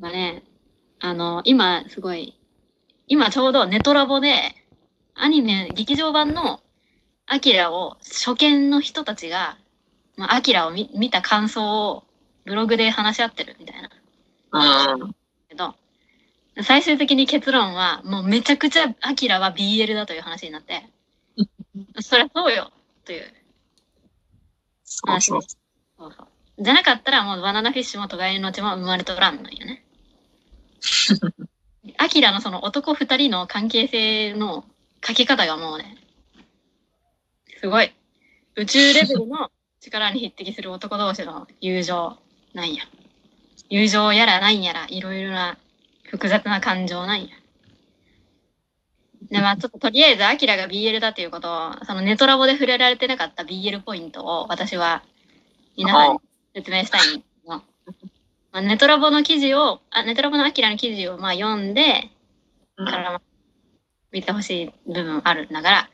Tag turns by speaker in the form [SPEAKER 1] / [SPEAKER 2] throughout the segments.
[SPEAKER 1] がね、あの、今すごい、今ちょうどネトラボで、アニメ、劇場版のアキラを初見の人たちが、まあ、アキラを見見た感想をブログで話し合ってるみたいな。
[SPEAKER 2] うん。
[SPEAKER 1] けど、最終的に結論は、もうめちゃくちゃアキラは BL だという話になって、そりゃそうよ、という
[SPEAKER 2] そうそう。
[SPEAKER 1] そうそう。じゃなかったらもうバナナフィッシュもトガエの血も生まれとらんのよね。アキラのその男二人の関係性の書き方がもうね、すごい。宇宙レベルの力に匹敵する男同士の友情なんや。友情やらなんやら、いろいろな複雑な感情なんや。で、まあちょっととりあえず、アキラが BL だということを、そのネトラボで触れられてなかった BL ポイントを私は皆さんに説明したいんまあ、ネトラボの記事を、あネトラボのアキラの記事をまあ読んで、
[SPEAKER 2] うん
[SPEAKER 1] からまあ見てほしい部分あるんだから、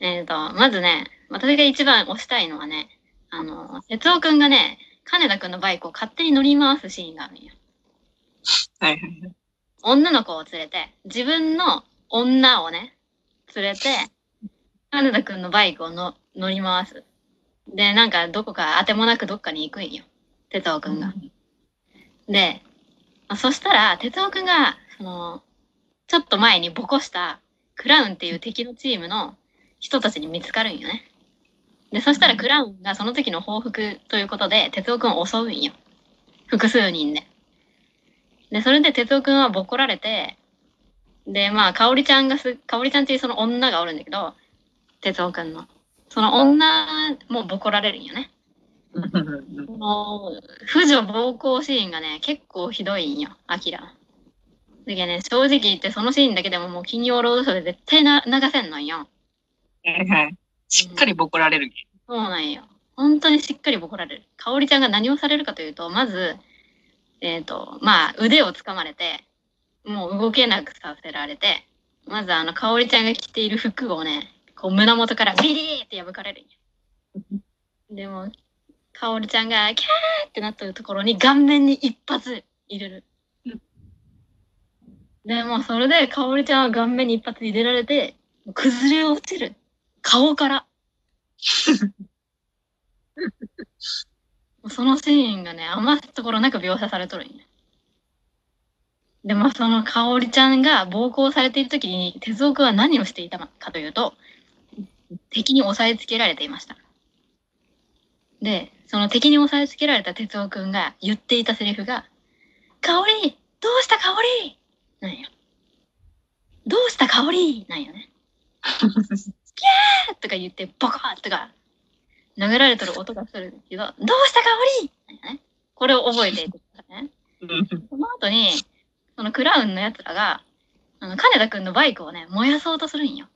[SPEAKER 1] えっ、と、まずね、私が一番推したいのはね、あの、哲夫くんがね、金田くんのバイクを勝手に乗り回すシーンがあるんよ。
[SPEAKER 2] はい。
[SPEAKER 1] 女の子を連れて、自分の女をね、連れて、金田くんのバイクをの乗り回す。で、なんかどこか当てもなくどっかに行くんよ。哲夫くんが。で、まあそしたら、哲夫くんが、その、ちょっと前にボコしたクラウンっていう敵のチームの人たちに見つかるんよね。で、そしたらクラウンがその時の報復ということで、哲夫くんを襲うんよ。複数人で。で、それで哲夫くんはボコられて、で、まあ、かおりちゃんがす、かおりちゃんっていうその女がおるんだけど、哲夫くんの。その女もボコられるんよね。
[SPEAKER 2] う
[SPEAKER 1] 婦女暴行シーンがね、結構ひどいんよ、アキラ。だけどね、正直言ってそのシーンだけでももう金曜ロードショーで絶対な流せんのんよ。
[SPEAKER 2] はいはい。しっかりボコられる。
[SPEAKER 1] そうなんよ。本当にしっかりボコられる。かおりちゃんが何をされるかというと、まず、えっ、と、まあ、腕を掴まれて、もう動けなくさせられて、まずあの、かおりちゃんが着ている服をね、こう胸元からビリーって破かれるんよ。でも、かおりちゃんがキャーってなったところに顔面に一発入れる。でもうそれでかおりちゃんは顔面に一発入れられて、崩れ落ちる。顔から。そのシーンがね、余すところなく描写されとるんや。で、まあ、そのかおりちゃんが暴行されている時に、哲夫君は何をしていたかというと、敵に押さえつけられていました。で、その敵に押さえつけられた哲夫君が言っていたセリフが、かおりどうしたかおりなんよ。どうしたかおりなんよね。とか言って、ボコッとか、殴られとる音がするけど、どうしたかおりなんよね。これを覚えていてくださいね。その後に、そのクラウンのやつらが、あの、金田くんのバイクをね、燃やそうとするんよ。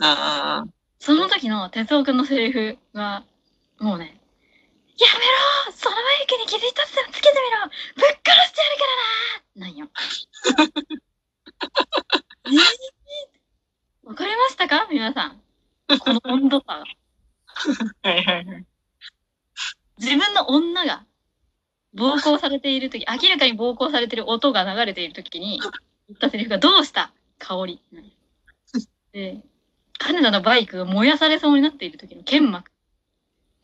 [SPEAKER 2] ああ。
[SPEAKER 1] その時の哲夫くんのセリフが、もうね、やめろそのバイクに傷一つでもつけてみろぶっ殺してやるからななんよ。えー？わかりましたか？皆さん。この温度差が。
[SPEAKER 2] はいはいはい。
[SPEAKER 1] 自分の女が暴行されている時明らかに暴行されている音が流れている時に言ったセリフが「どうした？香り」で金田のバイクが燃やされそうになっている時の剣幕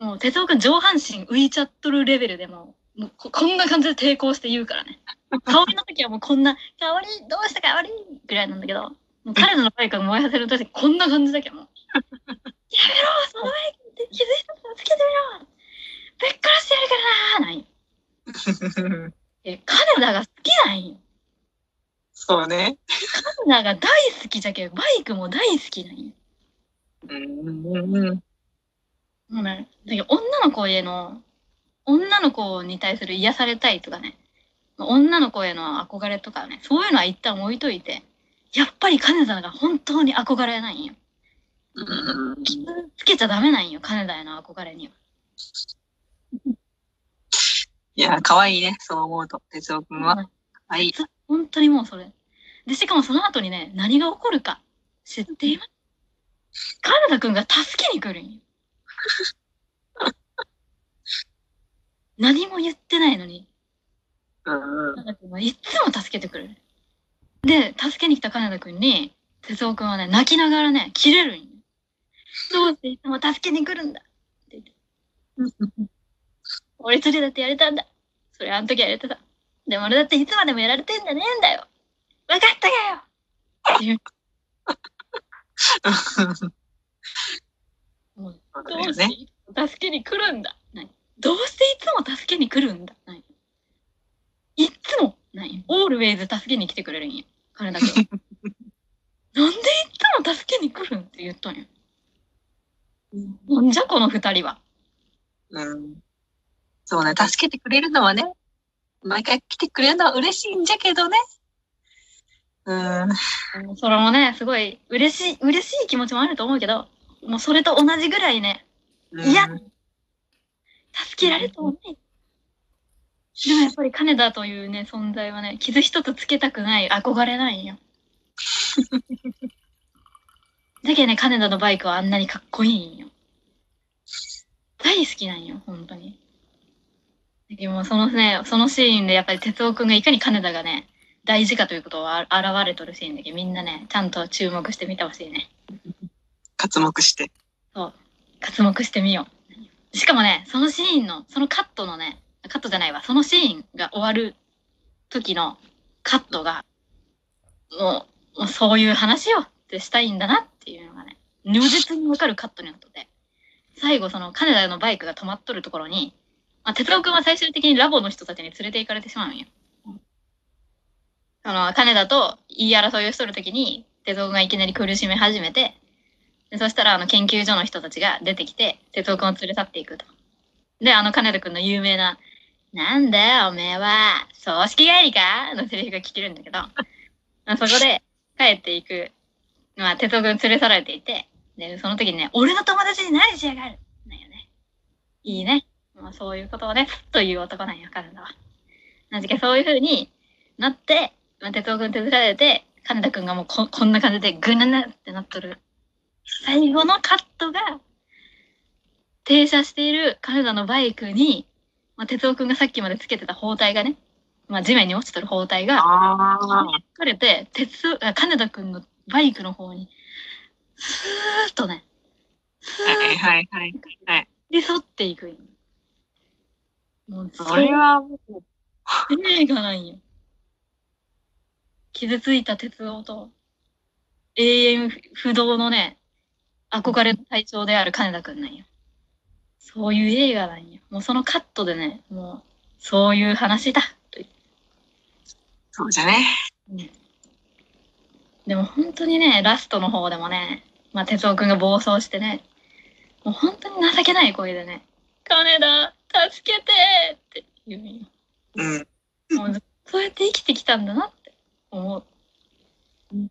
[SPEAKER 1] もう哲夫君上半身浮いちゃっとるレベルでもうもうここんな感じで抵抗して言うからね 香りの時はもうこんな「香りどうした香り」ぐらいなんだけどもう金田のバイクが燃やされる時こんな感じだけどもう「やめろそのバイクに傷一つでもつけてみろぶっ殺してやるからな」なんよ え、金田が好きなんよ。
[SPEAKER 2] そうね。
[SPEAKER 1] 金田が大好きじゃけど、バイクも大好きなんよ。
[SPEAKER 2] うんうんうん。
[SPEAKER 1] もうね、だけど女の子への、女の子に対する癒されたいとかね、女の子への憧れとかね、そういうのは一旦置いといて、やっぱり金田が本当に憧れないんよ。
[SPEAKER 2] うん
[SPEAKER 1] 傷つけちゃダメなんよ、金田への憧れには。
[SPEAKER 2] いや、可愛いね。そう思うと。哲夫くんは。可愛い。
[SPEAKER 1] 本当にもうそれ。で、しかもその後にね、何が起こるか知っています？金田くんが助けに来るんよ。何も言ってないのに、
[SPEAKER 2] うんうん。
[SPEAKER 1] 金田くんはいっつも助けてくれる。で、助けに来た金田くんに、哲夫くんはね、泣きながらね、切れるんよ。どうしていつも助けに来るんだって言って。俺釣りだってやれたんだ。それあの時はやれてた。でも俺だっていつまでもやられてんじゃねえんだよ。わかったかよっていう もう
[SPEAKER 2] そう
[SPEAKER 1] どう
[SPEAKER 2] だよね。
[SPEAKER 1] していつも助けに来るんだ。何どうしていつも助けに来るんだ。何いっつも、何オールウェイズ助けに来てくれるんや。彼だけは。なんでいっつも助けに来るんって言ったんや。なんじゃこの二人は。
[SPEAKER 2] うん。そうね、助けてくれるのはね、毎回来てくれるのは嬉しいんじゃけどね。うん。
[SPEAKER 1] それもね、すごい嬉しい、嬉しい気持ちもあると思うけど、もうそれと同じぐらいね、いや助けられたもんね。でもやっぱり金田というね、存在はね、傷一つつけたくない、憧れないんよ。だけどね、金田のバイクはあんなにかっこいいんよ。大好きなんよ、本当に。だけどもうそのね、そのシーンでやっぱり哲夫くんがいかに金田がね、大事かということをあ現れとるシーンだけど、みんなね、ちゃんと注目してみてほしいね。
[SPEAKER 2] 活目して。
[SPEAKER 1] そう活目してみよう。しかもね、そのシーンの、そのカットのね、カットじゃないわ、そのシーンが終わる時のカットが、もう、もうそういう話をってしたいんだなっていうのがね、如実にわかるカットになってて、最後その金田のバイクが止まっとるところに、まあ、哲郎くんは最終的にラボの人たちに連れて行かれてしまうんよ。その、金田と言い争いをしとる時に、哲夫くんがいきなり苦しみ始めて、でそしたらあの研究所の人たちが出てきて、哲夫くんを連れ去っていくと。で、あの金田くんの有名な、なんだよ、おめえは、葬式帰りか？のセリフが聞けるんだけど、あそこで帰っていく、まあ、哲夫くん連れ去られていて、で、その時にね、俺の友達に何しやがる？なんよね。いいね。まあ、そういうことをね、という男なんよ、金田は。なんけそういう風になって、まあ、哲夫くん手伝われて、金田くんがもうここんな感じでぐぬぬってなっとる最後のカットが、停車している金田のバイクに、まあ、哲夫くんがさっきまでつけてた包帯がね、まあ、地面に落ちてる包帯が、
[SPEAKER 2] ああ。
[SPEAKER 1] 引かれて、鉄、あ金田くんのバイクの方に、スーッとね、スーッ
[SPEAKER 2] はいはいはい。はい。
[SPEAKER 1] と沿っていくもう、
[SPEAKER 2] それはもう、
[SPEAKER 1] 映画なんよ。傷ついた鉄夫と、永遠不動のね、憧れの対象である金田くんなんよ。そういう映画なんよ。もうそのカットでね、もう、そういう話だ。と
[SPEAKER 2] そうじゃね。
[SPEAKER 1] でも本当にね、ラストの方でもね、まあ、哲夫くんが暴走してね、もう本当に情けない声でね、金田、助けてって言うんよ。
[SPEAKER 2] うん。
[SPEAKER 1] もうずそうやって生きてきたんだなって思う。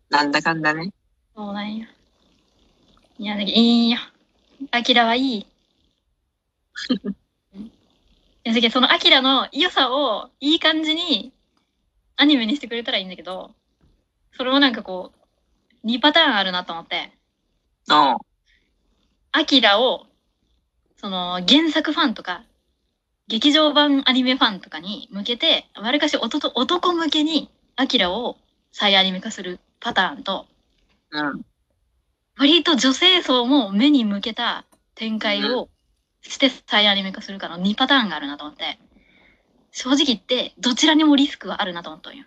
[SPEAKER 2] なんだかんだね。
[SPEAKER 1] そうなんや。いや、いいんよ。アキラはいい。いや、そのアキラの良さをいい感じにアニメにしてくれたらいいんだけど、それもなんかこう、2パターンあるなと思って、
[SPEAKER 2] うん。
[SPEAKER 1] アキラを、その原作ファンとか、劇場版アニメファンとかに向けて、わりかし男男向けにアキラを再アニメ化するパターンと、
[SPEAKER 2] うん。
[SPEAKER 1] 割と女性層も目に向けた展開をして再アニメ化するかの2パターンがあるなと思って、正直言ってどちらにもリスクはあるなと思ったんよ。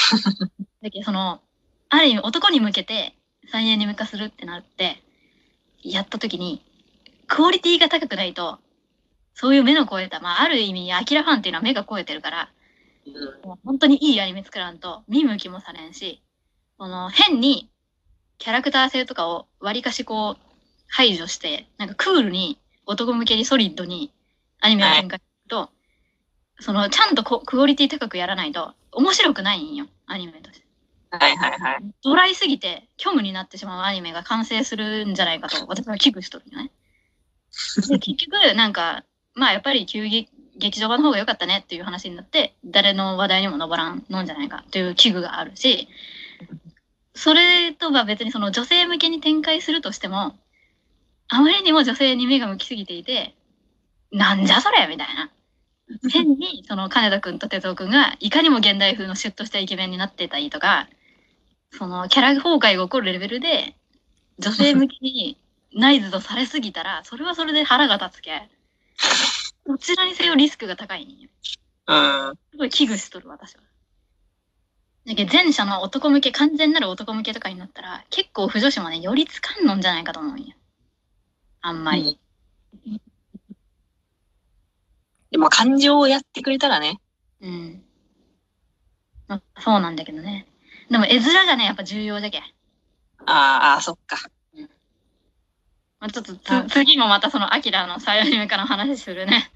[SPEAKER 1] だけどその、ある意味男に向けて再アニメ化するってなって、やった時に、クオリティが高くないと、そういう目の超えた、まあある意味アキラファンっていうのは目が超えてるから、もう本当にいいアニメ作らんと見向きもされんし、この変にキャラクター性とかを割かしこう排除して、なんかクールに男向けにソリッドにアニメを展開すると、そのちゃんとこクオリティ高くやらないと面白くないんよ、アニメとして。
[SPEAKER 2] はいはいはい。
[SPEAKER 1] ドライすぎて虚無になってしまうアニメが完成するんじゃないかと私は危惧しとるよね。で結局なんかまあやっぱり急激劇場版の方が良かったねっていう話になって誰の話題にも上らんのんじゃないかという危惧があるしそれとは別にその女性向けに展開するとしてもあまりにも女性に目が向きすぎていてなんじゃそれみたいな変に、その金田くんと哲夫くんが、いかにも現代風のシュッとしたイケメンになってたりとか、そのキャラ崩壊が起こるレベルで、女性向きに内図とされすぎたら、それはそれで腹が立つけ。どちらにせよリスクが高いんよ。
[SPEAKER 2] うん。
[SPEAKER 1] すごい危惧しとる、私は。だけど前者の男向け、完全なる男向けとかになったら、結構不女子もね、寄りつかんのんじゃないかと思うんよ。あんまり。
[SPEAKER 2] でも感情をやってくれたらね。
[SPEAKER 1] うん。まあ、そうなんだけどね。でも絵面がね、やっぱ重要じゃけん。
[SPEAKER 2] ああ、そっか。
[SPEAKER 1] まあ、ちょっと次もまたそのアキラのサイアニメ化の話するね。